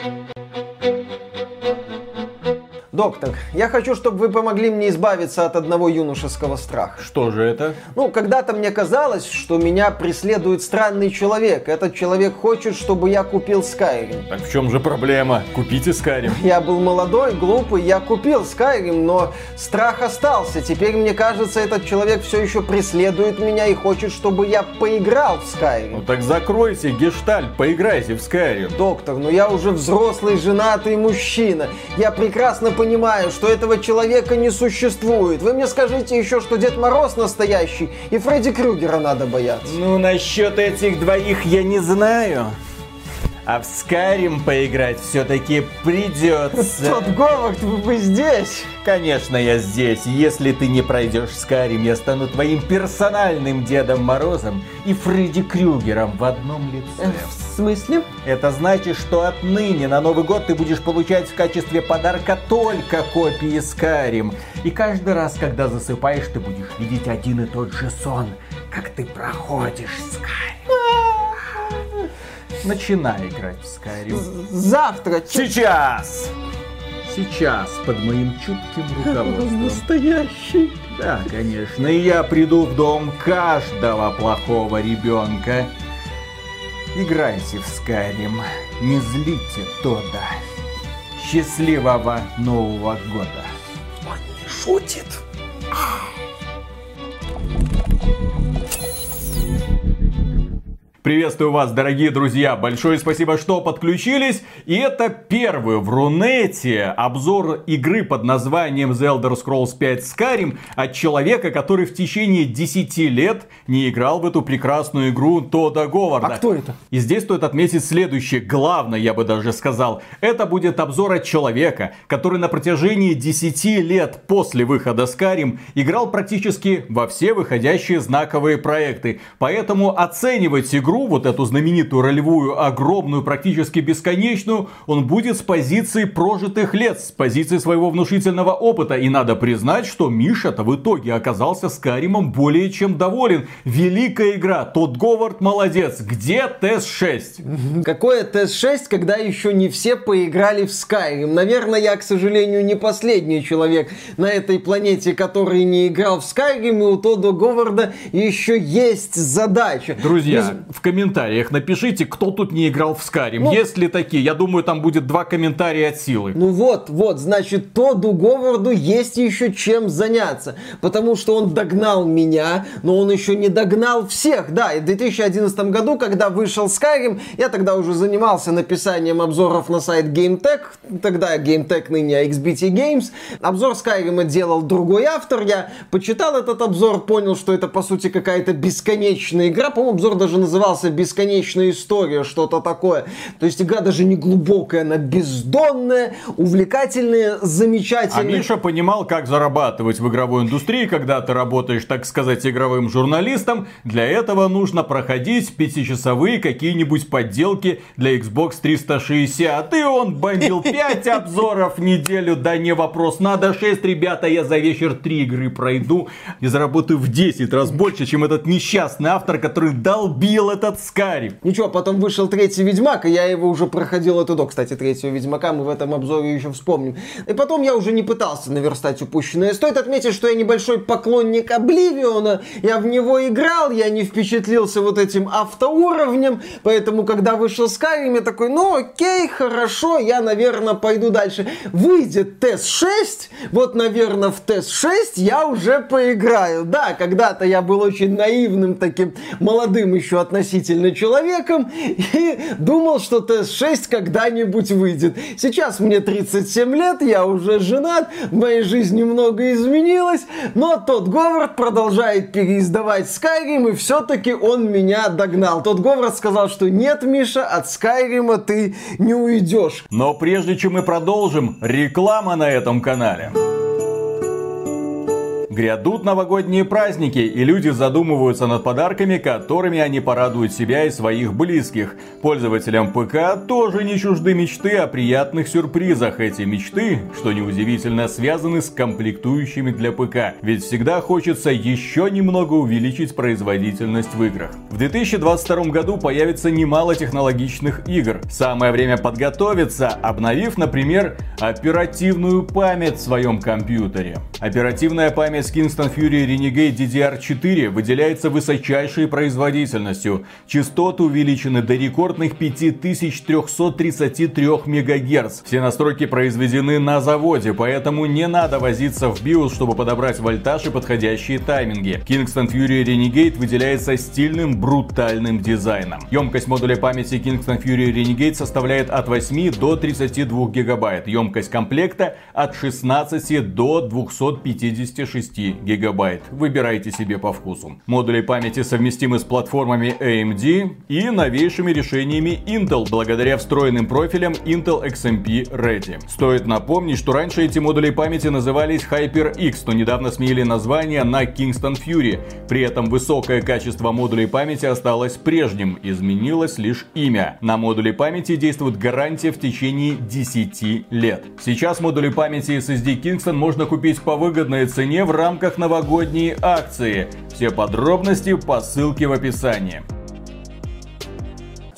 Thank you. Доктор, я хочу, чтобы вы помогли мне избавиться от одного юношеского страха. Что же это? Ну, когда-то мне казалось, что меня преследует странный человек. Этот человек хочет, чтобы я купил Skyrim. Так в чем же проблема? Купите Skyrim. Я был молодой, глупый, я купил Skyrim, но страх остался. Теперь, мне кажется, этот человек все еще преследует меня и хочет, чтобы я поиграл в Skyrim. Ну так закройте гештальт, поиграйте в Skyrim. Доктор, но я уже взрослый, женатый мужчина. Я прекрасно понимаю, что этого человека не существует. Вы мне скажите еще, что Дед Мороз настоящий, и Фредди Крюгера надо бояться. Ну, насчет этих двоих я не знаю. А в Скарим поиграть все-таки придется. Тот Говард, вы бы здесь. Конечно, я здесь. Если ты не пройдешь Скарим, я стану твоим персональным Дедом Морозом и Фредди Крюгером в одном лице. В смысле? Это значит, что отныне на Новый год ты будешь получать в качестве подарка только копии Скарим. И каждый раз, когда засыпаешь, ты будешь видеть один и тот же сон, как ты проходишь Скарим. Начинай играть в Skyrim. Завтра. Сейчас! Сейчас, под моим чутким руководством. Настоящий. Да, конечно, и я приду в дом каждого плохого ребенка. Играйте в Skyrim, не злите Тода. Счастливого Нового года! Он не шутит. Приветствую вас, дорогие друзья! Большое спасибо, что подключились. И это первый в Рунете обзор игры под названием The Elder Scrolls 5 Skyrim от человека, который в течение 10 лет не играл в эту прекрасную игру Тода Говарда. А кто это? И здесь стоит отметить следующее. Главное, я бы даже сказал, это будет обзор от человека, который на протяжении 10 лет после выхода Skyrim играл практически во все выходящие знаковые проекты. Поэтому оценивать игру, вот эту знаменитую ролевую, огромную, практически бесконечную, он будет с позиции прожитых лет, с позиции своего внушительного опыта. И надо признать, что Миша-то в итоге оказался с Каримом более чем доволен. Великая игра, тот Говард молодец. Где ТС-6? Какое ТС-6, когда еще не все поиграли в Skyrim? Наверное, я, к сожалению, не последний человек на этой планете, который не играл в Skyrim, и у Тодда Говарда еще есть задача. Друзья, Без- в комментариях напишите, кто тут не играл в Скарим. Ну- Есть ли такие? Я думаю, там будет два комментария от силы. Ну вот, вот, значит, Тодду Говарду есть еще чем заняться. Потому что он догнал меня, но он еще не догнал всех. Да, и в 2011 году, когда вышел Skyrim, я тогда уже занимался написанием обзоров на сайт GameTech. Тогда GameTech ныне XBT Games. Обзор Skyrim делал другой автор. Я почитал этот обзор, понял, что это по сути какая-то бесконечная игра. По-моему, обзор даже назывался «Бесконечная история», что-то такое. То есть игра даже не глубокая, она бездонная, увлекательная, А замечательная. Миша понимал, как зарабатывать в игровой индустрии, когда ты работаешь, так сказать, игровым журналистом. Для этого нужно проходить пятичасовые какие-нибудь подделки для Xbox 360. И он бомбил 5 обзоров в неделю, да не вопрос. Надо 6, ребята, я за вечер 3 игры пройду и заработаю в 10 раз больше, чем этот несчастный автор, который долбил этот Скарим. Ничего, потом вышел третий Ведьмак, и я его уже проходил это до, кстати, третьего Ведьмака мы в этом обзоре еще вспомним. И потом я уже не пытался наверстать упущенное. Стоит отметить, что я небольшой поклонник Обливиона, я в него играл, я не впечатлился вот этим автоуровнем, поэтому, когда вышел Skyrim, я такой, ну окей, хорошо, я, наверное, пойду дальше. Выйдет ТЭС-6, вот, наверное, в ТЭС-6 я уже поиграю. Да, когда-то я был очень наивным таким молодым еще относительно человеком и думал, что ТС-6 когда-нибудь выйдет. Сейчас мне 37 лет, я уже женат, в моей жизни много изменилось, но тот Говард продолжает переиздавать Skyrim, и все-таки он меня догнал. Тот Говард сказал, что нет, Миша, от Скайрима ты не уйдешь. Но прежде чем мы продолжим, реклама на этом канале. Грядут новогодние праздники, и люди задумываются над подарками, которыми они порадуют себя и своих близких. Пользователям ПК тоже не чужды мечты о приятных сюрпризах. Эти мечты, что неудивительно, связаны с комплектующими для ПК, ведь всегда хочется еще немного увеличить производительность в играх. В 2022 году появится немало технологичных игр. Самое время подготовиться, обновив, например, оперативную память в своем компьютере. Оперативная память с Kingston Fury Renegade DDR4 выделяется высочайшей производительностью. Частоты увеличены до рекордных 5333 МГц. Все настройки произведены на заводе, поэтому не надо возиться в BIOS, чтобы подобрать вольтаж и подходящие тайминги. Kingston Fury Renegade выделяется стильным брутальным дизайном. Емкость модуля памяти Kingston Fury Renegade составляет от 8 до 32 гигабайт. Емкость комплекта от 16 до 256 гигабайт. Выбирайте себе по вкусу. Модули памяти совместимы с платформами AMD и новейшими решениями Intel, благодаря встроенным профилям Intel XMP Ready. Стоит напомнить, что раньше эти модули памяти назывались HyperX, но недавно сменили название на Kingston Fury. При этом высокое качество модулей памяти осталось прежним, изменилось лишь имя. На модуле памяти действует гарантия в течение 10 лет. Сейчас модули памяти SSD Kingston можно купить по выгодной цене в рамках новогодней акции. Все подробности по ссылке в описании.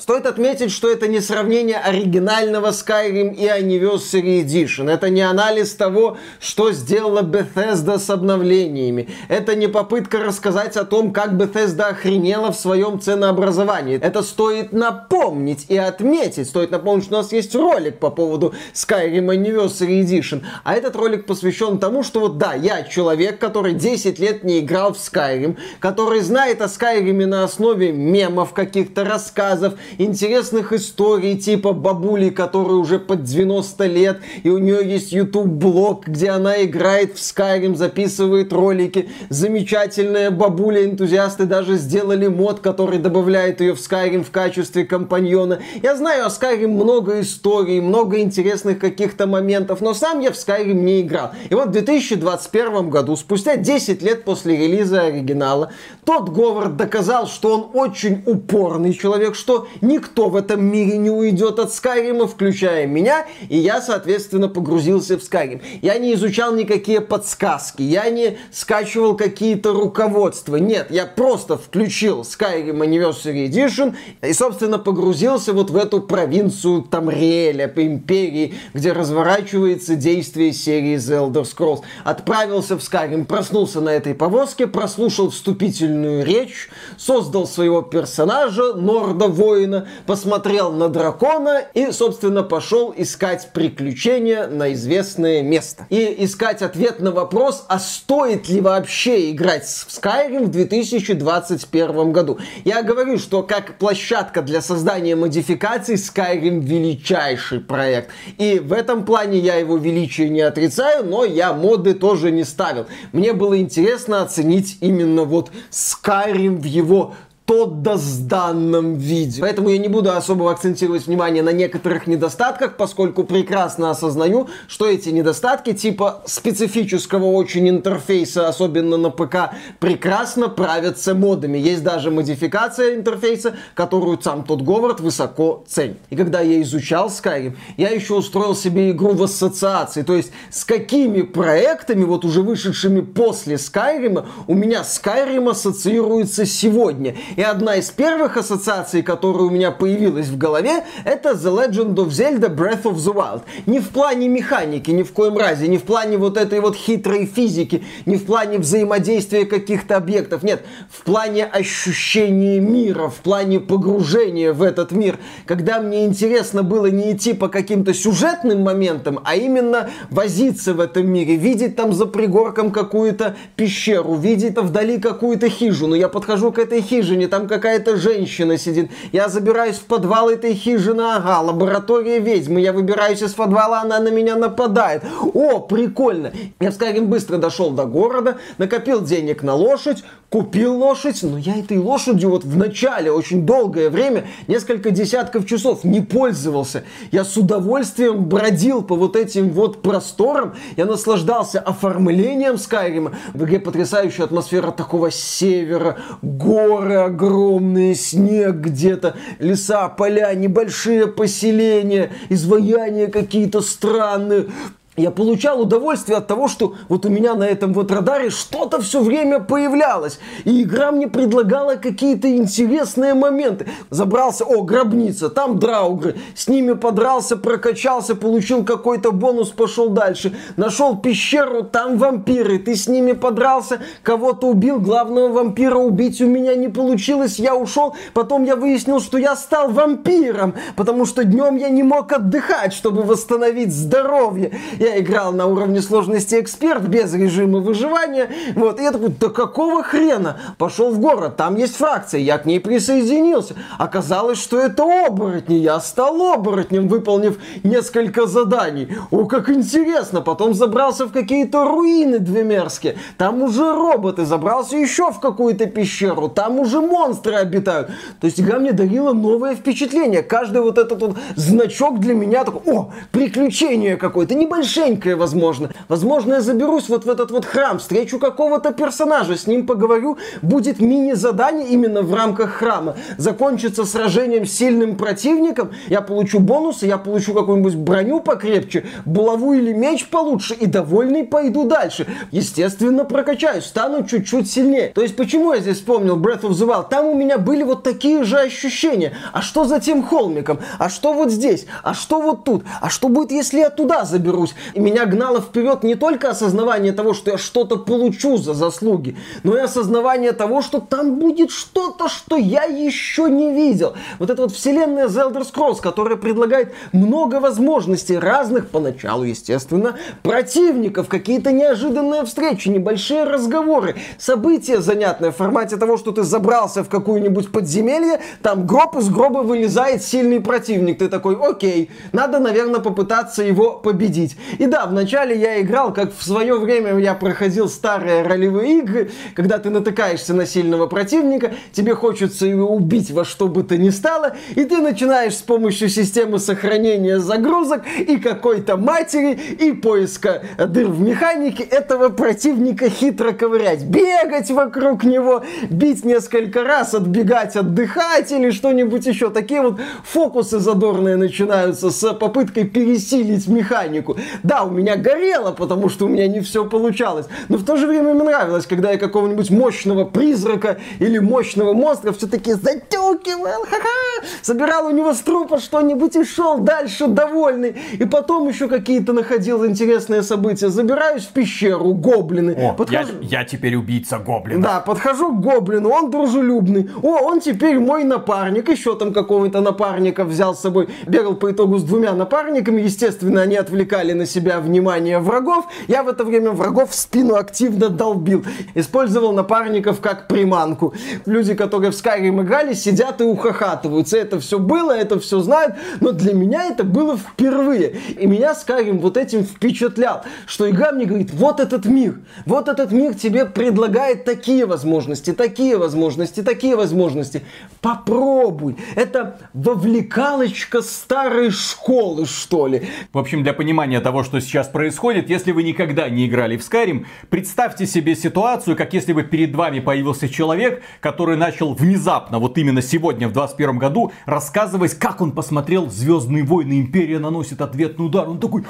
Стоит отметить, что это не сравнение оригинального Skyrim и Anniversary Edition. Это не анализ того, что сделала Bethesda с обновлениями. Это не попытка рассказать о том, как Bethesda охренела в своем ценообразовании. Это стоит напомнить и отметить. Стоит напомнить, что у нас есть ролик по поводу Skyrim Anniversary Edition. А этот ролик посвящен тому, что вот да, я человек, который 10 лет не играл в Skyrim, который знает о Skyrim на основе мемов, каких-то рассказов, интересных историй, типа бабули, которой уже под 90 лет, и у нее есть YouTube-блог, где она играет в Skyrim, записывает ролики. Замечательная бабуля, энтузиасты даже сделали мод, который добавляет ее в Skyrim в качестве компаньона. Я знаю о Skyrim много историй, много интересных каких-то моментов, но сам я в Skyrim не играл. И вот в 2021 году, спустя 10 лет после релиза оригинала, тот Говард доказал, что он очень упорный человек, что никто в этом мире не уйдет от Скайрима, включая меня, и я, соответственно, погрузился в Скайрим. Я не изучал никакие подсказки, я не скачивал какие-то руководства, нет, я просто включил Skyrim Anniversary Edition и, собственно, погрузился вот в эту провинцию Тамриэля империи, где разворачивается действие серии The Elder Scrolls. Отправился в Skyrim, проснулся на этой повозке, прослушал вступительную речь, создал своего персонажа, Норда Воина, воина, посмотрел на дракона и, собственно, пошел искать приключения на известное место. И искать ответ на вопрос, а стоит ли вообще играть в Skyrim в 2021 году. Я говорю, что как площадка для создания модификаций Skyrim величайший проект. И в этом плане я его величие не отрицаю, но я моды тоже не ставил. Мне было интересно оценить именно вот Skyrim в его тоддозданном виде. Поэтому я не буду особо акцентировать внимание на некоторых недостатках, поскольку прекрасно осознаю, что эти недостатки типа специфического очень интерфейса, особенно на ПК, прекрасно правятся модами. Есть даже модификация интерфейса, которую сам тот Говард высоко ценит. И когда я изучал Skyrim, я еще устроил себе игру в ассоциации. То есть с какими проектами, вот уже вышедшими после Skyrim, у меня Skyrim ассоциируется сегодня. И одна из первых ассоциаций, которая у меня появилась в голове, это The Legend of Zelda Breath of the Wild. Не в плане механики, ни в коем разе, не в плане вот этой вот хитрой физики, не в плане взаимодействия каких-то объектов. Нет, в плане ощущения мира, в плане погружения в этот мир. Когда мне интересно было не идти по каким-то сюжетным моментам, а именно возиться в этом мире, видеть там за пригорком какую-то пещеру, видеть там вдали какую-то хижину. Я подхожу к этой хижине, хижине, там какая-то женщина сидит. Я забираюсь в подвал этой хижины, ага, лаборатория ведьмы. Я выбираюсь из подвала, она на меня нападает. О, прикольно. Я в Skyrim быстро дошел до города, накопил денег на лошадь, купил лошадь, но я этой лошадью вот в начале очень долгое время, несколько десятков часов не пользовался. Я с удовольствием бродил по вот этим вот просторам, я наслаждался оформлением Скайрима. В игре потрясающая атмосфера такого севера, горы огромные, снег где-то, леса, поля, небольшие поселения, изваяния какие-то странные я получал удовольствие от того, что вот у меня на этом вот радаре что-то все время появлялось. И игра мне предлагала какие-то интересные моменты. Забрался, о, гробница, там драугры. С ними подрался, прокачался, получил какой-то бонус, пошел дальше. Нашел пещеру, там вампиры. Ты с ними подрался, кого-то убил, главного вампира убить у меня не получилось. Я ушел, потом я выяснил, что я стал вампиром, потому что днем я не мог отдыхать, чтобы восстановить здоровье. Я играл на уровне сложности эксперт, без режима выживания. Вот, и я такой, да какого хрена? Пошел в город, там есть фракция, я к ней присоединился. Оказалось, что это оборотни. Я стал оборотнем, выполнив несколько заданий. О, как интересно. Потом забрался в какие-то руины двемерские. Там уже роботы. Забрался еще в какую-то пещеру. Там уже монстры обитают. То есть игра мне дарила новое впечатление. Каждый вот этот вот значок для меня такой, о, приключение какое-то. Небольшое хорошенькое, возможно. Возможно, я заберусь вот в этот вот храм, встречу какого-то персонажа, с ним поговорю, будет мини-задание именно в рамках храма. Закончится сражением с сильным противником, я получу бонусы, я получу какую-нибудь броню покрепче, булаву или меч получше, и довольный пойду дальше. Естественно, прокачаюсь, стану чуть-чуть сильнее. То есть, почему я здесь вспомнил Breath of the Wild? Там у меня были вот такие же ощущения. А что за тем холмиком? А что вот здесь? А что вот тут? А что будет, если я туда заберусь? И меня гнало вперед не только осознавание того, что я что-то получу за заслуги, но и осознавание того, что там будет что-то, что я еще не видел. Вот эта вот вселенная The Elder Scrolls, которая предлагает много возможностей разных, поначалу, естественно, противников, какие-то неожиданные встречи, небольшие разговоры, события занятные в формате того, что ты забрался в какую-нибудь подземелье, там гроб, из гроба вылезает сильный противник. Ты такой, окей, надо, наверное, попытаться его победить. И да, вначале я играл, как в свое время я проходил старые ролевые игры, когда ты натыкаешься на сильного противника, тебе хочется его убить во что бы то ни стало, и ты начинаешь с помощью системы сохранения загрузок и какой-то матери, и поиска дыр в механике этого противника хитро ковырять, бегать вокруг него, бить несколько раз, отбегать, отдыхать или что-нибудь еще. Такие вот фокусы задорные начинаются с попыткой пересилить механику. Да, у меня горело, потому что у меня не все получалось. Но в то же время мне нравилось, когда я какого-нибудь мощного призрака или мощного монстра все-таки затюкивал, ха-ха, собирал у него с трупа что-нибудь и шел дальше довольный. И потом еще какие-то находил интересные события. Забираюсь в пещеру, гоблины. О, подхожу... я, я теперь убийца гоблина. Да, подхожу к гоблину, он дружелюбный. О, он теперь мой напарник. Еще там какого-то напарника взял с собой. Бегал по итогу с двумя напарниками. Естественно, они отвлекали на себя внимание врагов, я в это время врагов в спину активно долбил. Использовал напарников как приманку. Люди, которые в Skyrim играли, сидят и ухахатываются. Это все было, это все знают, но для меня это было впервые. И меня Skyrim вот этим впечатлял, что игра мне говорит, вот этот мир, вот этот мир тебе предлагает такие возможности, такие возможности, такие возможности. Попробуй. Это вовлекалочка старой школы, что ли. В общем, для понимания того, что сейчас происходит. Если вы никогда не играли в Skyrim, представьте себе ситуацию, как если бы перед вами появился человек, который начал внезапно, вот именно сегодня, в 21 году, рассказывать, как он посмотрел Звездные войны, Империя наносит ответный удар. Он такой,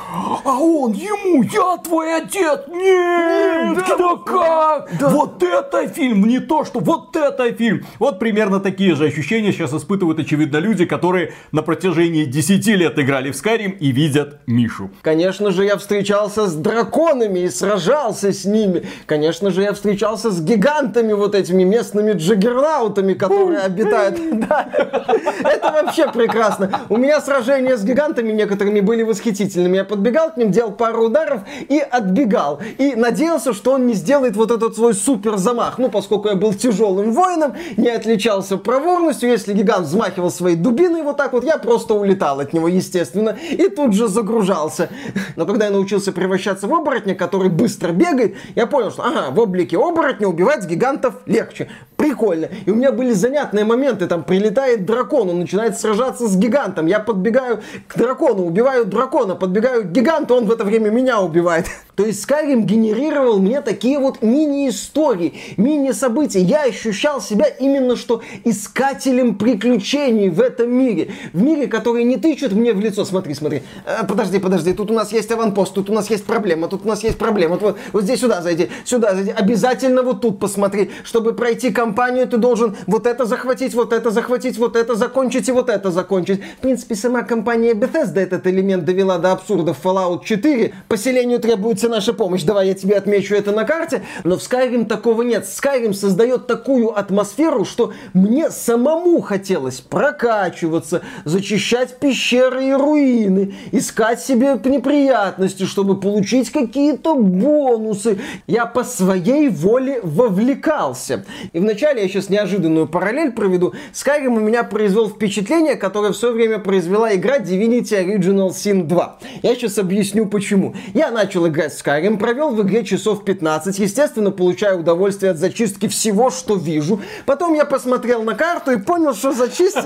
а он ему, я твой отец, нет, да, да как? Да. Вот это фильм, не то, что вот это фильм. Вот примерно такие же ощущения сейчас испытывают, очевидно, люди, которые на протяжении 10 лет играли в Skyrim и видят Мишу. Конечно, Конечно же, я встречался с драконами и сражался с ними. Конечно же, я встречался с гигантами, вот этими местными джаггернаутами, которые обитают. Да, это вообще прекрасно. У меня сражения с гигантами некоторыми были восхитительными. Я подбегал к ним, делал пару ударов и отбегал. И надеялся, что он не сделает вот этот свой супер замах. Ну, поскольку я был тяжелым воином, не отличался проворностью, если гигант взмахивал своей дубиной вот так вот, я просто улетал от него, естественно, и тут же загружался. Но когда я научился превращаться в оборотня, который быстро бегает, я понял, что ага, в облике оборотня убивать гигантов легче. Прикольно. И у меня были занятные моменты, там прилетает дракон, он начинает сражаться с гигантом, я подбегаю к дракону, убиваю дракона, подбегаю к гиганту, он в это время меня убивает. То есть Skyrim генерировал мне такие вот мини-истории, мини-события. Я ощущал себя именно что искателем приключений в этом мире. В мире, который не тычет мне в лицо. Смотри, смотри. Э, подожди, подожди. Тут у нас есть аванпост, тут у нас есть проблема, тут у нас есть проблема. Вот, вот здесь сюда зайди, сюда зайди. Обязательно вот тут посмотри. Чтобы пройти кампанию, ты должен вот это захватить, вот это захватить, вот это закончить и вот это закончить. В принципе, сама компания Bethesda этот элемент довела до абсурда в Fallout 4. Поселению требуется наша помощь. Давай я тебе отмечу это на карте. Но в Skyrim такого нет. Skyrim создает такую атмосферу, что мне самому хотелось прокачиваться, зачищать пещеры и руины, искать себе неприятности, чтобы получить какие-то бонусы. Я по своей воле вовлекался. И вначале я сейчас неожиданную параллель проведу. Skyrim у меня произвел впечатление, которое в свое время произвела игра Divinity Original Sin 2. Я сейчас объясню почему. Я начал играть в Skyrim, провел в игре часов 15, естественно, получаю удовольствие от зачистки всего, что вижу. Потом я посмотрел на карту и понял, что зачистил.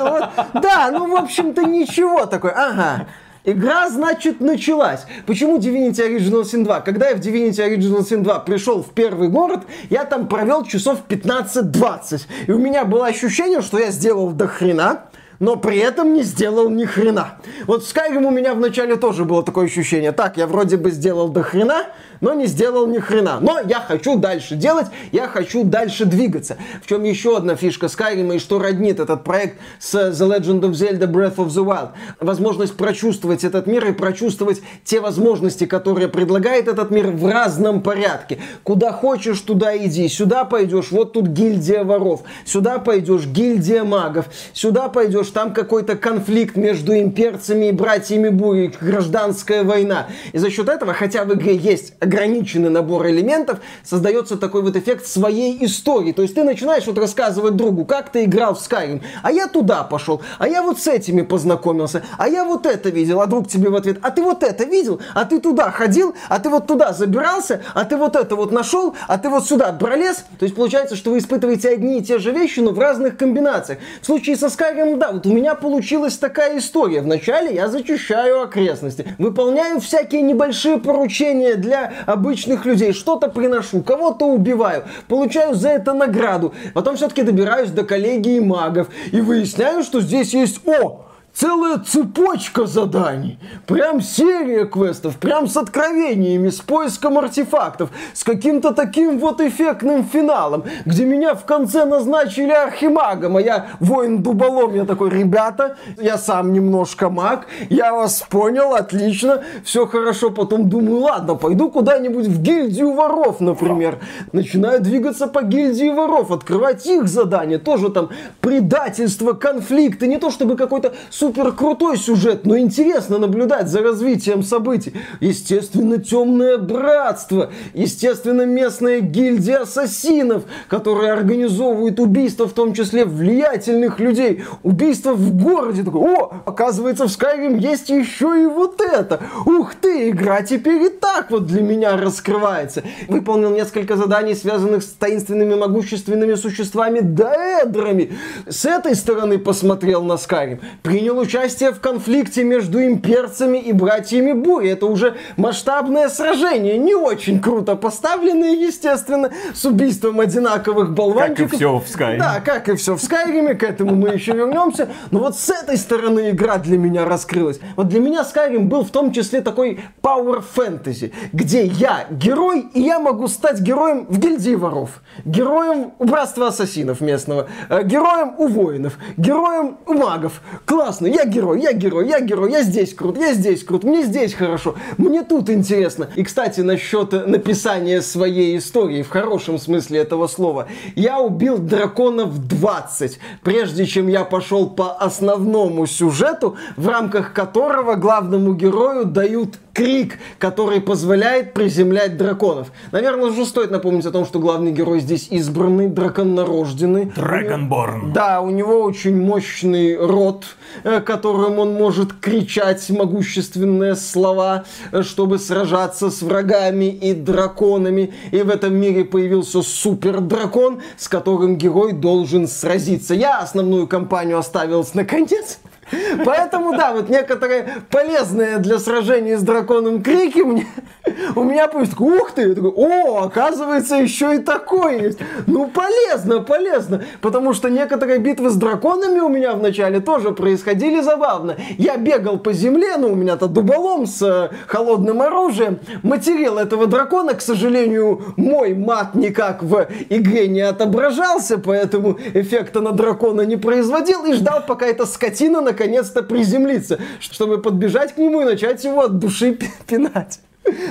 Да, ну, в общем-то, ничего такое. Ага. Игра, значит, началась. Почему Divinity Original Sin 2? Когда я в Divinity Original Sin 2 пришел в первый город, я там провел часов 15-20. И у меня было ощущение, что я сделал до хрена, но при этом не сделал ни хрена. Вот в Skyrim у меня вначале тоже было такое ощущение. Так, я вроде бы сделал до хрена, но не сделал ни хрена. Но я хочу дальше делать, я хочу дальше двигаться. В чем еще одна фишка Skyrim и что роднит этот проект с The Legend of Zelda Breath of the Wild. Возможность прочувствовать этот мир и прочувствовать те возможности, которые предлагает этот мир в разном порядке. Куда хочешь, туда иди. Сюда пойдешь, вот тут гильдия воров. Сюда пойдешь, гильдия магов. Сюда пойдешь, там какой-то конфликт между имперцами и братьями Бури, гражданская война. И за счет этого, хотя в игре есть ограниченный набор элементов, создается такой вот эффект своей истории. То есть ты начинаешь вот рассказывать другу, как ты играл в Skyrim, а я туда пошел, а я вот с этими познакомился, а я вот это видел, а друг тебе в ответ, а ты вот это видел, а ты туда ходил, а ты вот туда забирался, а ты вот это вот нашел, а ты вот сюда пролез. То есть получается, что вы испытываете одни и те же вещи, но в разных комбинациях. В случае со Skyrim, да, вот у меня получилась такая история. Вначале я зачищаю окрестности, выполняю всякие небольшие поручения для обычных людей, что-то приношу, кого-то убиваю, получаю за это награду. Потом все-таки добираюсь до коллегии магов и выясняю, что здесь есть... О! Целая цепочка заданий. Прям серия квестов, прям с откровениями, с поиском артефактов, с каким-то таким вот эффектным финалом, где меня в конце назначили архимагом, а я воин-дуболом. Я такой, ребята, я сам немножко маг, я вас понял, отлично, все хорошо. Потом думаю, ладно, пойду куда-нибудь в гильдию воров, например. Начинаю двигаться по гильдии воров, открывать их задания, тоже там предательство, конфликты, не то чтобы какой-то супер крутой сюжет, но интересно наблюдать за развитием событий. Естественно, темное братство, естественно, местная гильдия ассасинов, которые организовывают убийства, в том числе влиятельных людей. Убийства в городе. Такой, О, оказывается, в Skyrim есть еще и вот это. Ух ты, игра теперь и так вот для меня раскрывается. Выполнил несколько заданий, связанных с таинственными могущественными существами Даэдрами. С этой стороны посмотрел на Skyrim. Принял принял участие в конфликте между имперцами и братьями Бури. Это уже масштабное сражение, не очень круто поставленное, естественно, с убийством одинаковых болванчиков. Как и все в Skyrim. Да, как и все в Скайриме, к этому мы еще вернемся. Но вот с этой стороны игра для меня раскрылась. Вот для меня Skyrim был в том числе такой Power Fantasy, где я герой, и я могу стать героем в гильдии воров, героем у братства ассасинов местного, э, героем у воинов, героем у магов. Классно, я герой, я герой, я герой, я здесь крут, я здесь крут, мне здесь хорошо, мне тут интересно. И, кстати, насчет написания своей истории, в хорошем смысле этого слова, я убил драконов 20, прежде чем я пошел по основному сюжету, в рамках которого главному герою дают крик, который позволяет приземлять драконов. Наверное, уже стоит напомнить о том, что главный герой здесь избранный, драконнорожденный. Dragonborn. Да, у него очень мощный рот, которым он может кричать могущественные слова, э, чтобы сражаться с врагами и драконами. И в этом мире появился супер дракон, с которым герой должен сразиться. Я основную кампанию оставил наконец. Поэтому, да, вот некоторые полезные для сражения с драконом крики мне, у меня пусть ух ты, такой, о, оказывается, еще и такое есть. Ну, полезно, полезно, потому что некоторые битвы с драконами у меня вначале тоже происходили забавно. Я бегал по земле, ну, у меня-то дуболом с э, холодным оружием, материл этого дракона, к сожалению, мой мат никак в игре не отображался, поэтому эффекта на дракона не производил и ждал, пока эта скотина на наконец-то приземлиться, чтобы подбежать к нему и начать его от души пинать.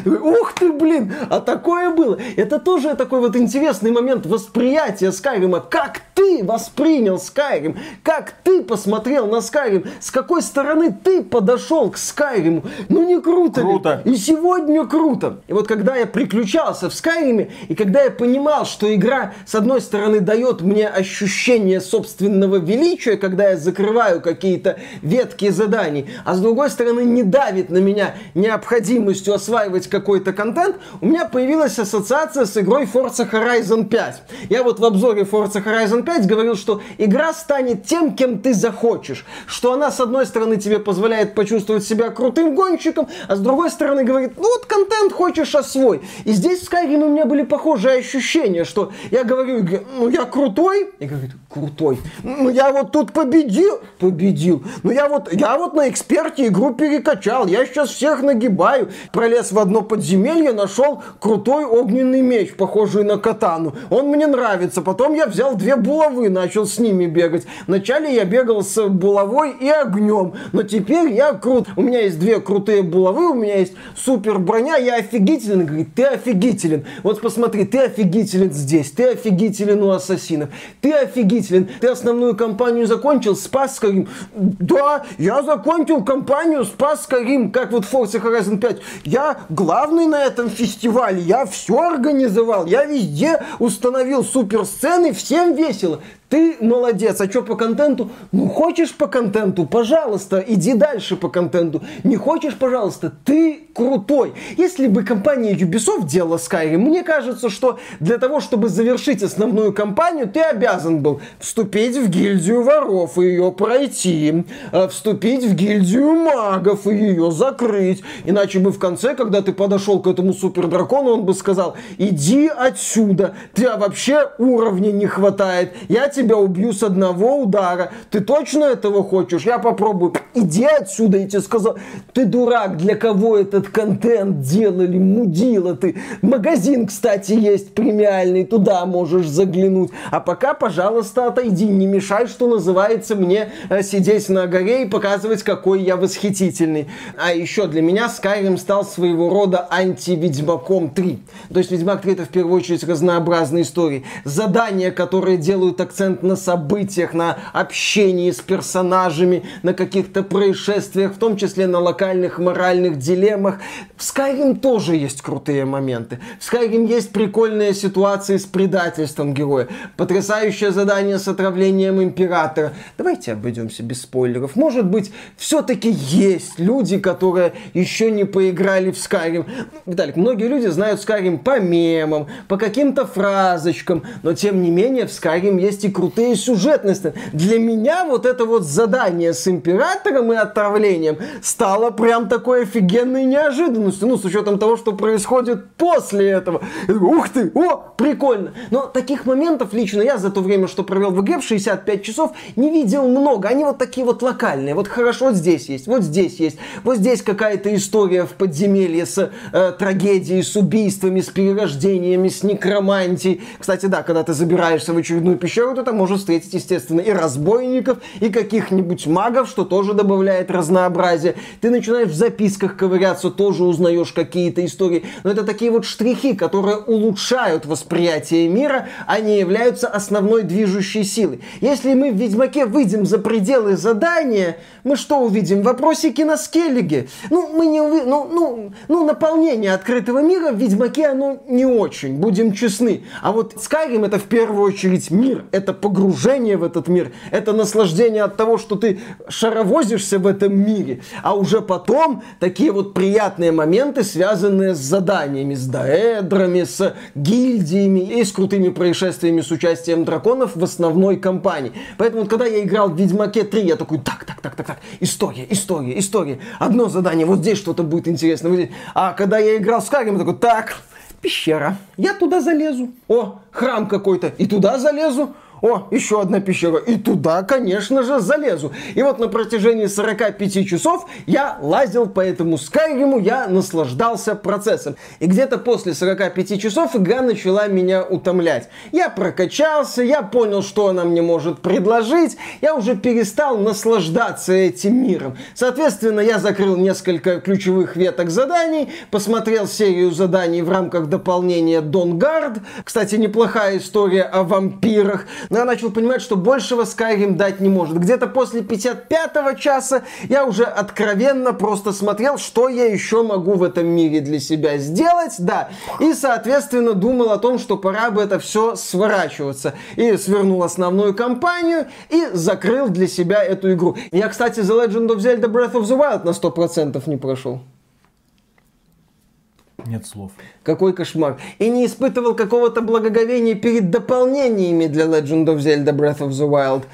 Ух ты, блин, а такое было. Это тоже такой вот интересный момент восприятия Скайрима. Как ты воспринял Скайрим? Как ты посмотрел на Скайрим? С какой стороны ты подошел к Скайриму? Ну не круто Круто. Ли? И сегодня круто. И вот когда я приключался в Скайриме, и когда я понимал, что игра, с одной стороны, дает мне ощущение собственного величия, когда я закрываю какие-то ветки заданий, а с другой стороны, не давит на меня необходимостью осваивать осваивать какой-то контент, у меня появилась ассоциация с игрой Forza Horizon 5. Я вот в обзоре Forza Horizon 5 говорил, что игра станет тем, кем ты захочешь. Что она, с одной стороны, тебе позволяет почувствовать себя крутым гонщиком, а с другой стороны говорит, ну вот контент хочешь освой. И здесь в Skyrim у меня были похожие ощущения, что я говорю, ну я крутой, и говорит, крутой. Ну я вот тут победил, победил. Ну я вот, я вот на эксперте игру перекачал, я сейчас всех нагибаю, пролез в одно подземелье, нашел крутой огненный меч, похожий на катану. Он мне нравится. Потом я взял две булавы, начал с ними бегать. Вначале я бегал с булавой и огнем, но теперь я крут. У меня есть две крутые булавы, у меня есть супер броня, я офигителен. Говорит, ты офигителен. Вот посмотри, ты офигителен здесь, ты офигителен у ассасинов, ты офигителен. Ты основную кампанию закончил, спас Скарим. Да, я закончил кампанию, спас Скарим, как вот в Forza Horizon 5. Я главный на этом фестивале, я все организовал, я везде установил суперсцены, всем весело. Ты молодец, а что по контенту? Ну, хочешь по контенту, пожалуйста, иди дальше по контенту. Не хочешь, пожалуйста, ты крутой. Если бы компания Ubisoft делала Skyrim, мне кажется, что для того, чтобы завершить основную кампанию, ты обязан был вступить в гильдию воров и ее пройти, э, вступить в гильдию магов и ее закрыть. Иначе бы в конце, когда ты подошел к этому супер дракону, он бы сказал, иди отсюда, тебя вообще уровня не хватает, я тебя убью с одного удара. Ты точно этого хочешь? Я попробую. Иди отсюда, я тебе сказал. Ты дурак, для кого этот контент делали? Мудила ты. Магазин, кстати, есть премиальный, туда можешь заглянуть. А пока, пожалуйста, отойди, не мешай, что называется, мне э, сидеть на горе и показывать, какой я восхитительный. А еще для меня Skyrim стал своего рода анти-Ведьмаком 3. То есть Ведьмак 3 это в первую очередь разнообразные истории. Задания, которые делают акцент акцент на событиях, на общении с персонажами, на каких-то происшествиях, в том числе на локальных моральных дилеммах. В Skyrim тоже есть крутые моменты. В Skyrim есть прикольные ситуации с предательством героя. Потрясающее задание с отравлением императора. Давайте обойдемся без спойлеров. Может быть, все-таки есть люди, которые еще не поиграли в Skyrim. Виталик, многие люди знают Skyrim по мемам, по каким-то фразочкам, но тем не менее в Skyrim есть и крутые сюжетности. Для меня вот это вот задание с императором и отравлением стало прям такой офигенной неожиданностью. Ну, с учетом того, что происходит после этого. Ух ты, о, прикольно. Но таких моментов лично я за то время, что провел в игре в 65 часов, не видел много. Они вот такие вот локальные. Вот хорошо, здесь есть, вот здесь есть, вот здесь какая-то история в подземелье с э, трагедией, с убийствами, с перерождениями, с некромантией. Кстати, да, когда ты забираешься в очередную пещеру, то там можешь встретить, естественно, и разбойников, и каких-нибудь магов, что тоже добавляет разнообразие. Ты начинаешь в записках ковыряться, тоже узнаешь какие-то истории. Но это такие вот штрихи, которые улучшают восприятие мира, они являются основной движущей силой. Если мы в Ведьмаке выйдем за пределы задания, мы что увидим? Вопросики на скеллиге. Ну, мы не увидим, ну, ну, ну, наполнение открытого мира в Ведьмаке оно не очень, будем честны. А вот Skyrim это в первую очередь мир, это погружение в этот мир, это наслаждение от того, что ты шаровозишься в этом мире, а уже потом такие вот приятные моменты, связанные с заданиями, с даэдрами, с гильдиями и с крутыми происшествиями с участием драконов в основной кампании. Поэтому вот, когда я играл в Ведьмаке 3, я такой, так, так, так, так, так, история, история, история. Одно задание, вот здесь что-то будет интересно. Вот здесь. А когда я играл в Skyrim, я такой, так, пещера, я туда залезу. О, храм какой-то, и туда залезу. О, еще одна пещера. И туда, конечно же, залезу. И вот на протяжении 45 часов я лазил по этому Скайриму, я наслаждался процессом. И где-то после 45 часов игра начала меня утомлять. Я прокачался, я понял, что она мне может предложить, я уже перестал наслаждаться этим миром. Соответственно, я закрыл несколько ключевых веток заданий, посмотрел серию заданий в рамках дополнения Донгард. Кстати, неплохая история о вампирах но я начал понимать, что большего Skyrim дать не может. Где-то после 55-го часа я уже откровенно просто смотрел, что я еще могу в этом мире для себя сделать, да. И, соответственно, думал о том, что пора бы это все сворачиваться. И свернул основную кампанию и закрыл для себя эту игру. Я, кстати, The Legend of Zelda Breath of the Wild на 100% не прошел. Нет слов. Какой кошмар. И не испытывал какого-то благоговения перед дополнениями для Legend of Zelda Breath of the Wild.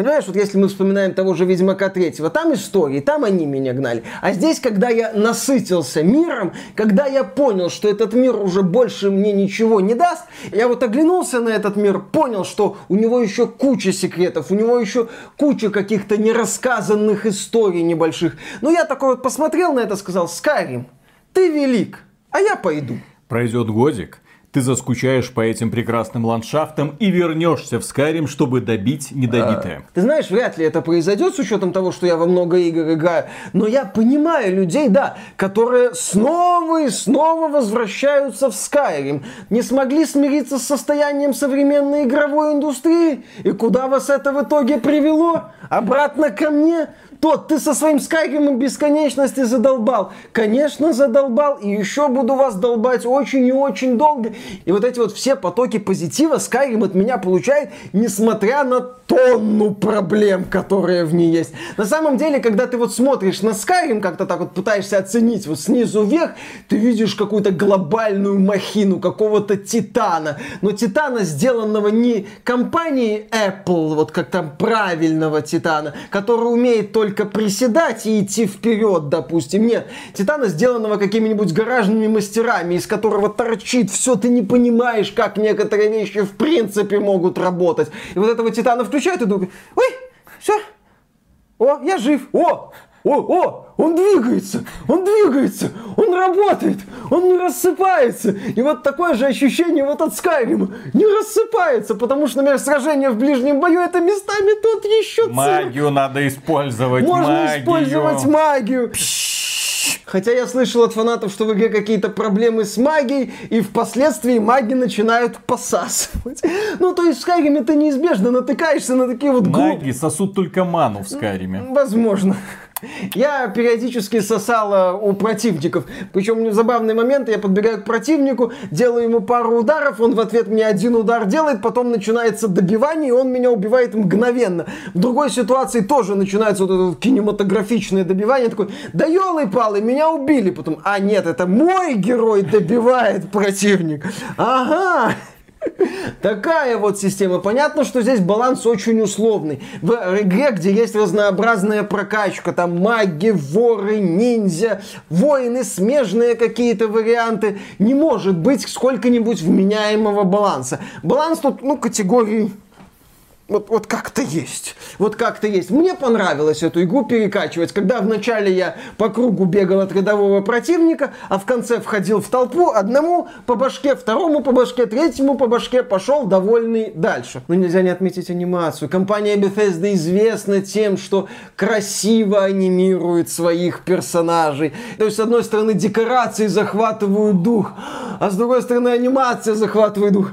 Понимаешь, вот если мы вспоминаем того же Ведьмака третьего, там истории, там они меня гнали. А здесь, когда я насытился миром, когда я понял, что этот мир уже больше мне ничего не даст, я вот оглянулся на этот мир, понял, что у него еще куча секретов, у него еще куча каких-то нерассказанных историй небольших. Но я такой вот посмотрел на это, сказал, Скайрим, ты велик, а я пойду. Пройдет годик, ты заскучаешь по этим прекрасным ландшафтам и вернешься в Скайрим, чтобы добить недобитое. А, ты знаешь, вряд ли это произойдет с учетом того, что я во много игр играю. Но я понимаю людей, да, которые снова и снова возвращаются в Скайрим. Не смогли смириться с состоянием современной игровой индустрии. И куда вас это в итоге привело? Обратно ко мне? Тот, ты со своим скайримом бесконечности задолбал. Конечно, задолбал. И еще буду вас долбать очень и очень долго. И вот эти вот все потоки позитива Skyrim от меня получает, несмотря на тонну проблем, которые в ней есть. На самом деле, когда ты вот смотришь на Skyrim, как-то так вот пытаешься оценить вот снизу вверх, ты видишь какую-то глобальную махину, какого-то титана. Но титана, сделанного не компанией Apple, вот как там правильного титана, который умеет только только приседать и идти вперед, допустим. Нет, Титана, сделанного какими-нибудь гаражными мастерами, из которого торчит все, ты не понимаешь, как некоторые вещи в принципе могут работать. И вот этого Титана включают и думают, ой, все, о, я жив, о, о, о, он двигается, он двигается, он работает, он не рассыпается. И вот такое же ощущение вот от Скайрима. Не рассыпается, потому что, например, сражение в ближнем бою это местами тут еще цирк. Магию надо использовать, Можно магию. использовать магию. Хотя я слышал от фанатов, что в игре какие-то проблемы с магией, и впоследствии маги начинают посасывать. Ну, то есть в Скайриме ты неизбежно натыкаешься на такие вот глупые... Маги сосут только ману в Скайриме. Возможно. Я периодически сосал у противников. Причем забавный момент, я подбегаю к противнику, делаю ему пару ударов, он в ответ мне один удар делает, потом начинается добивание, и он меня убивает мгновенно. В другой ситуации тоже начинается вот это кинематографичное добивание. Я такой, да елы-палы, меня убили. Потом, а нет, это мой герой добивает противник. Ага. Такая вот система. Понятно, что здесь баланс очень условный. В игре, где есть разнообразная прокачка, там маги, воры, ниндзя, воины, смежные какие-то варианты, не может быть сколько-нибудь вменяемого баланса. Баланс тут, ну, категории вот, вот как-то есть. Вот как-то есть. Мне понравилось эту игру перекачивать, когда вначале я по кругу бегал от рядового противника, а в конце входил в толпу, одному по башке, второму по башке, третьему по башке, пошел довольный дальше. Но нельзя не отметить анимацию. Компания Bethesda известна тем, что красиво анимирует своих персонажей. То есть, с одной стороны, декорации захватывают дух, а с другой стороны, анимация захватывает дух.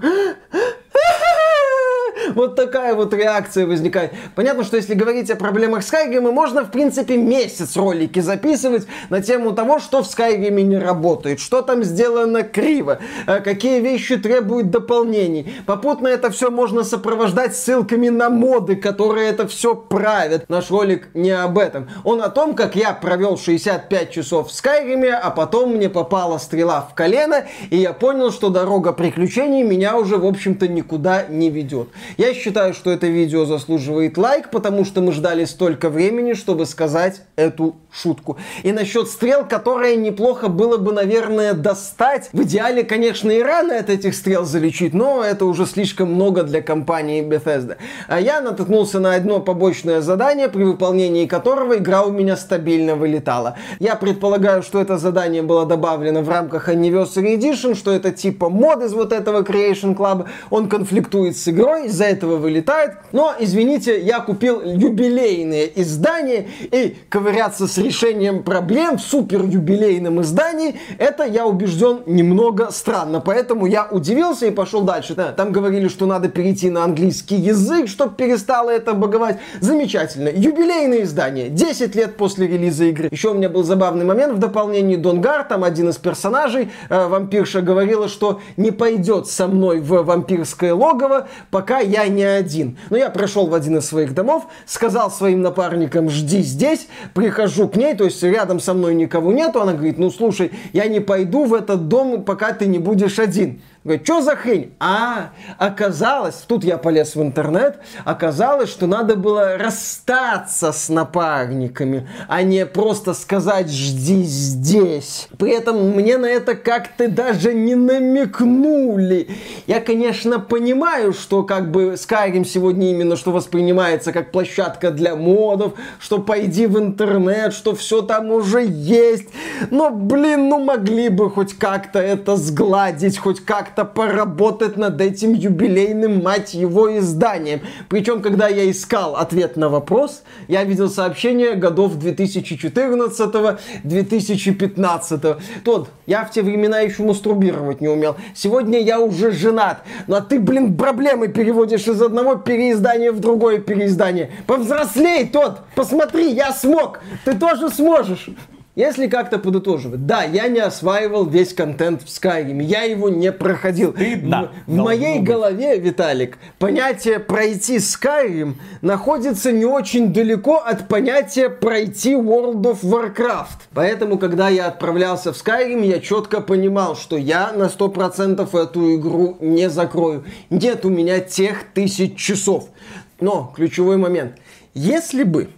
Вот такая вот реакция возникает. Понятно, что если говорить о проблемах Skyrim, можно, в принципе, месяц ролики записывать на тему того, что в Skyrim не работает, что там сделано криво, э, какие вещи требуют дополнений. Попутно это все можно сопровождать ссылками на моды, которые это все правят. Наш ролик не об этом. Он о том, как я провел 65 часов в Skyrim, а потом мне попала стрела в колено, и я понял, что дорога приключений меня уже, в общем-то, никуда не ведет. Я считаю, что это видео заслуживает лайк, потому что мы ждали столько времени, чтобы сказать эту шутку. И насчет стрел, которые неплохо было бы, наверное, достать. В идеале, конечно, и рано от этих стрел залечить, но это уже слишком много для компании Bethesda. А я натолкнулся на одно побочное задание, при выполнении которого игра у меня стабильно вылетала. Я предполагаю, что это задание было добавлено в рамках Anniversary Edition, что это типа мод из вот этого Creation Club. Он конфликтует с игрой, за этого вылетает. Но, извините, я купил юбилейное издание, и ковыряться с решением проблем в супер юбилейном издании, это, я убежден, немного странно. Поэтому я удивился и пошел дальше. Там говорили, что надо перейти на английский язык, чтобы перестало это боговать. Замечательно. Юбилейное издание. 10 лет после релиза игры. Еще у меня был забавный момент в дополнении Донгар. Там один из персонажей, э, вампирша, говорила, что не пойдет со мной в вампирское логово, пока я я не один. Но я прошел в один из своих домов, сказал своим напарникам, жди здесь, прихожу к ней, то есть рядом со мной никого нету, она говорит, ну слушай, я не пойду в этот дом, пока ты не будешь один. Говорит, что за хрень? А, оказалось, тут я полез в интернет, оказалось, что надо было расстаться с напарниками, а не просто сказать «жди здесь». При этом мне на это как-то даже не намекнули. Я, конечно, понимаю, что как бы Skyrim сегодня именно что воспринимается как площадка для модов, что пойди в интернет, что все там уже есть. Но, блин, ну могли бы хоть как-то это сгладить, хоть как-то как-то поработать над этим юбилейным, мать его, изданием. Причем, когда я искал ответ на вопрос, я видел сообщение годов 2014-2015. Тот, я в те времена еще мастурбировать не умел. Сегодня я уже женат. Ну а ты, блин, проблемы переводишь из одного переиздания в другое переиздание. Повзрослей, тот, посмотри, я смог. Ты тоже сможешь. Если как-то подытоживать, да, я не осваивал весь контент в Skyrim, я его не проходил. Стыдно. В, в моей быть. голове, Виталик, понятие пройти Skyrim находится не очень далеко от понятия пройти World of Warcraft. Поэтому, когда я отправлялся в Skyrim, я четко понимал, что я на 100% эту игру не закрою. Нет у меня тех тысяч часов. Но ключевой момент. Если бы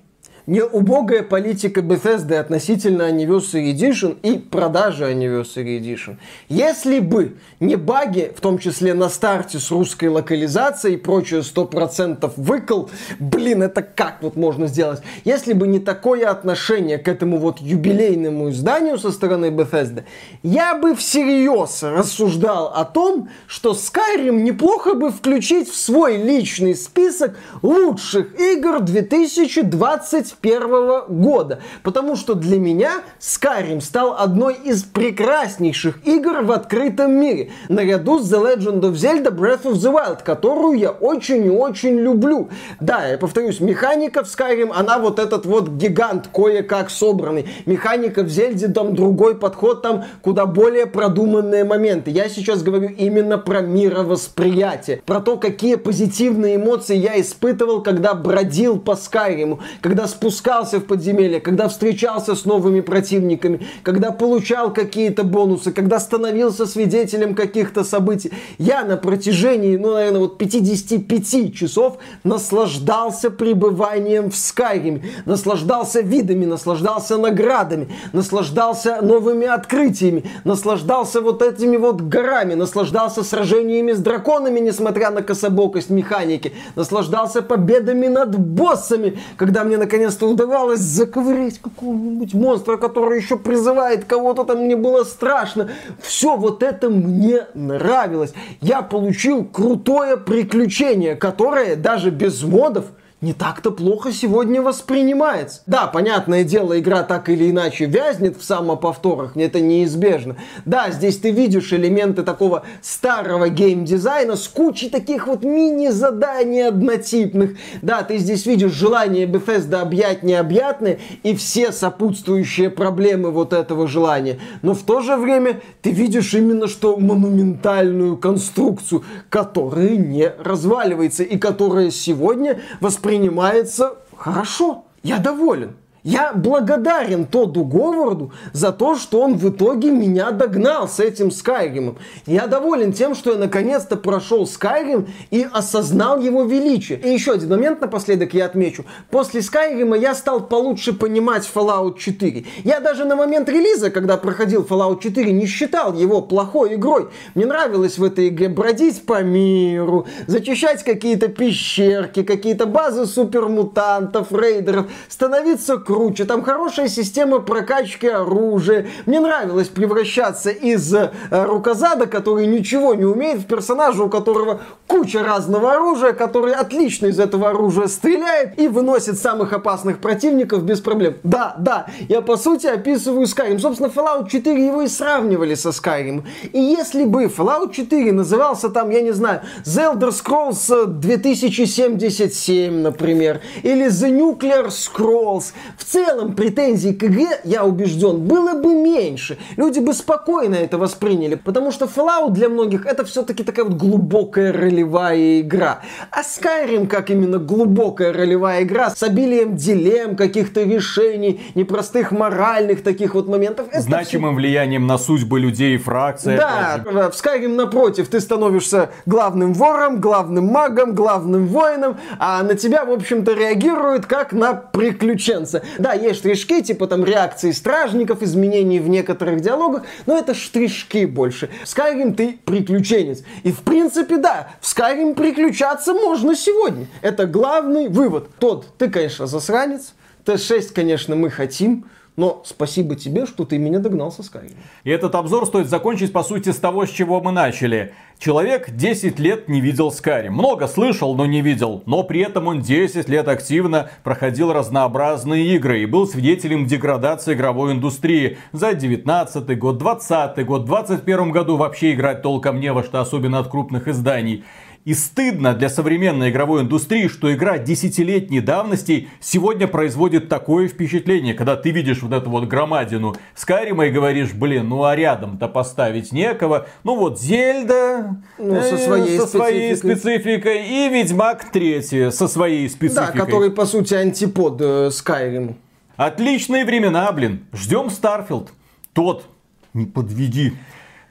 не убогая политика Bethesda относительно Anniversary Edition и продажи Anniversary Edition. Если бы не баги, в том числе на старте с русской локализацией и прочее 100% выкол, блин, это как вот можно сделать? Если бы не такое отношение к этому вот юбилейному изданию со стороны Bethesda, я бы всерьез рассуждал о том, что Skyrim неплохо бы включить в свой личный список лучших игр 2020 2021 года. Потому что для меня Skyrim стал одной из прекраснейших игр в открытом мире. Наряду с The Legend of Zelda Breath of the Wild, которую я очень и очень люблю. Да, я повторюсь, механика в Skyrim, она вот этот вот гигант кое-как собранный. Механика в Зельде, там другой подход, там куда более продуманные моменты. Я сейчас говорю именно про мировосприятие, про то, какие позитивные эмоции я испытывал, когда бродил по Скайриму, когда с спускался в подземелье, когда встречался с новыми противниками, когда получал какие-то бонусы, когда становился свидетелем каких-то событий. Я на протяжении, ну, наверное, вот 55 часов наслаждался пребыванием в Скайриме, наслаждался видами, наслаждался наградами, наслаждался новыми открытиями, наслаждался вот этими вот горами, наслаждался сражениями с драконами, несмотря на кособокость механики, наслаждался победами над боссами, когда мне наконец-то удавалось заковырять какого-нибудь монстра, который еще призывает кого-то там, мне было страшно. Все вот это мне нравилось. Я получил крутое приключение, которое даже без модов не так-то плохо сегодня воспринимается. Да, понятное дело, игра так или иначе вязнет в самоповторах, это неизбежно. Да, здесь ты видишь элементы такого старого геймдизайна с кучей таких вот мини-заданий однотипных. Да, ты здесь видишь желание Bethesda объять необъятное и все сопутствующие проблемы вот этого желания. Но в то же время ты видишь именно что монументальную конструкцию, которая не разваливается и которая сегодня воспринимается воспринимается хорошо. Я доволен. Я благодарен Тоду Говарду за то, что он в итоге меня догнал с этим Скайримом. Я доволен тем, что я наконец-то прошел Скайрим и осознал его величие. И еще один момент напоследок я отмечу. После Скайрима я стал получше понимать Fallout 4. Я даже на момент релиза, когда проходил Fallout 4, не считал его плохой игрой. Мне нравилось в этой игре бродить по миру, зачищать какие-то пещерки, какие-то базы супермутантов, рейдеров, становиться круче, там хорошая система прокачки оружия. Мне нравилось превращаться из э, рукозада, который ничего не умеет, в персонажа, у которого куча разного оружия, который отлично из этого оружия стреляет и выносит самых опасных противников без проблем. Да, да, я по сути описываю Skyrim. Собственно, Fallout 4 его и сравнивали со Skyrim. И если бы Fallout 4 назывался там, я не знаю, The Elder Scrolls 2077, например, или The Nuclear Scrolls, в целом претензий к игре, я убежден, было бы меньше. Люди бы спокойно это восприняли, потому что Fallout для многих это все-таки такая вот глубокая ролевая игра. А Skyrim как именно глубокая ролевая игра с обилием дилемм, каких-то решений, непростых моральных таких вот моментов. Значимым все... влиянием на судьбы людей и фракции. Да, в Skyrim напротив, ты становишься главным вором, главным магом, главным воином, а на тебя, в общем-то, реагируют как на приключенца. Да, есть штришки, типа там реакции стражников, изменений в некоторых диалогах, но это штришки больше. В Skyrim ты приключенец. И в принципе, да, в Skyrim приключаться можно сегодня. Это главный вывод. Тот, ты, конечно, засранец. Т6, конечно, мы хотим. Но спасибо тебе, что ты меня догнал со Skyrim. И этот обзор стоит закончить, по сути, с того, с чего мы начали. Человек 10 лет не видел Skyrim. Много слышал, но не видел. Но при этом он 10 лет активно проходил разнообразные игры и был свидетелем деградации игровой индустрии. За 19 год, 20 год, 21 году вообще играть толком не во что, особенно от крупных изданий. И стыдно для современной игровой индустрии, что игра десятилетней давности сегодня производит такое впечатление, когда ты видишь вот эту вот громадину Скайрима и говоришь, блин, ну а рядом-то поставить некого. Ну вот Зельда ну, со, своей, э, со своей спецификой и Ведьмак 3 со своей спецификой. Да, который по сути антипод э, Скайриму. Отличные времена, блин. Ждем Starfield. Тот, не подведи.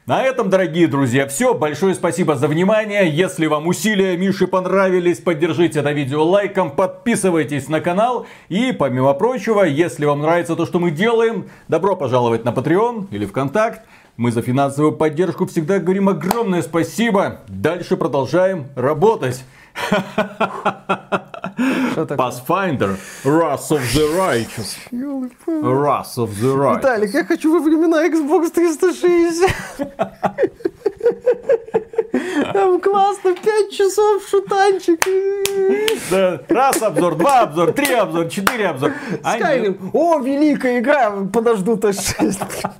На этом, дорогие друзья, все. Большое спасибо за внимание. Если вам усилия Миши понравились, поддержите это видео лайком, подписывайтесь на канал. И, помимо прочего, если вам нравится то, что мы делаем, добро пожаловать на Patreon или ВКонтакт. Мы за финансовую поддержку всегда говорим огромное спасибо. Дальше продолжаем работать. Pathfinder, Wrath of the Righteous. Wrath of the Righteous. Виталик, я хочу во времена Xbox 360. Там классно, 5 часов шутанчик. Да, раз обзор, два обзор, три обзор, четыре обзор. Skyrim. О, великая игра, подожду Т6.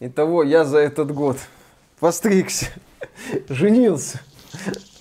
Итого, я за этот год постригся, женился,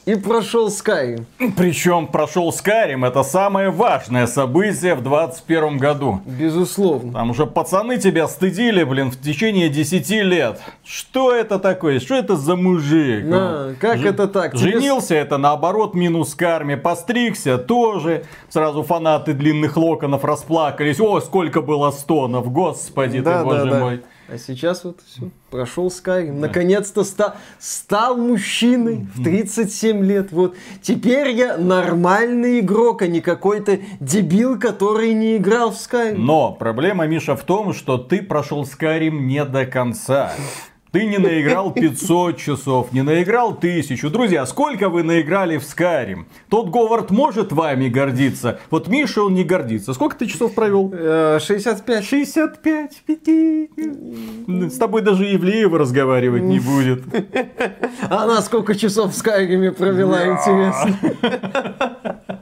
и прошел Skyrim. Причем прошел Skyrim, это самое важное событие в 21 году. Безусловно. Там уже пацаны тебя стыдили, блин, в течение 10 лет. Что это такое? Что это за мужик? На, как Ж- это так? Тебе Женился это наоборот минус карме. Постригся тоже. Сразу фанаты длинных локонов расплакались. О, сколько было стонов. Господи Да, ты, боже да, да. мой. А сейчас вот все, прошел Skyrim. Наконец-то ста- стал мужчиной в 37 лет. Вот теперь я нормальный игрок, а не какой-то дебил, который не играл в Skyrim. Но проблема, Миша, в том, что ты прошел Skyrim не до конца. Ты не наиграл 500 часов, не наиграл 1000. Друзья, сколько вы наиграли в Skyrim? Тот Говард может вами гордиться. Вот Миша, он не гордится. Сколько ты часов провел? Э, 65. 65, пяти. С тобой даже Евлеева разговаривать не будет. Она сколько часов в Скайриме провела, интересно.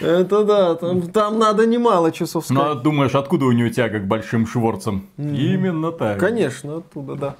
Это да, там, там надо немало часов в Ну, а думаешь, откуда у него тяга к большим шворцам? Именно так. Конечно, оттуда, да.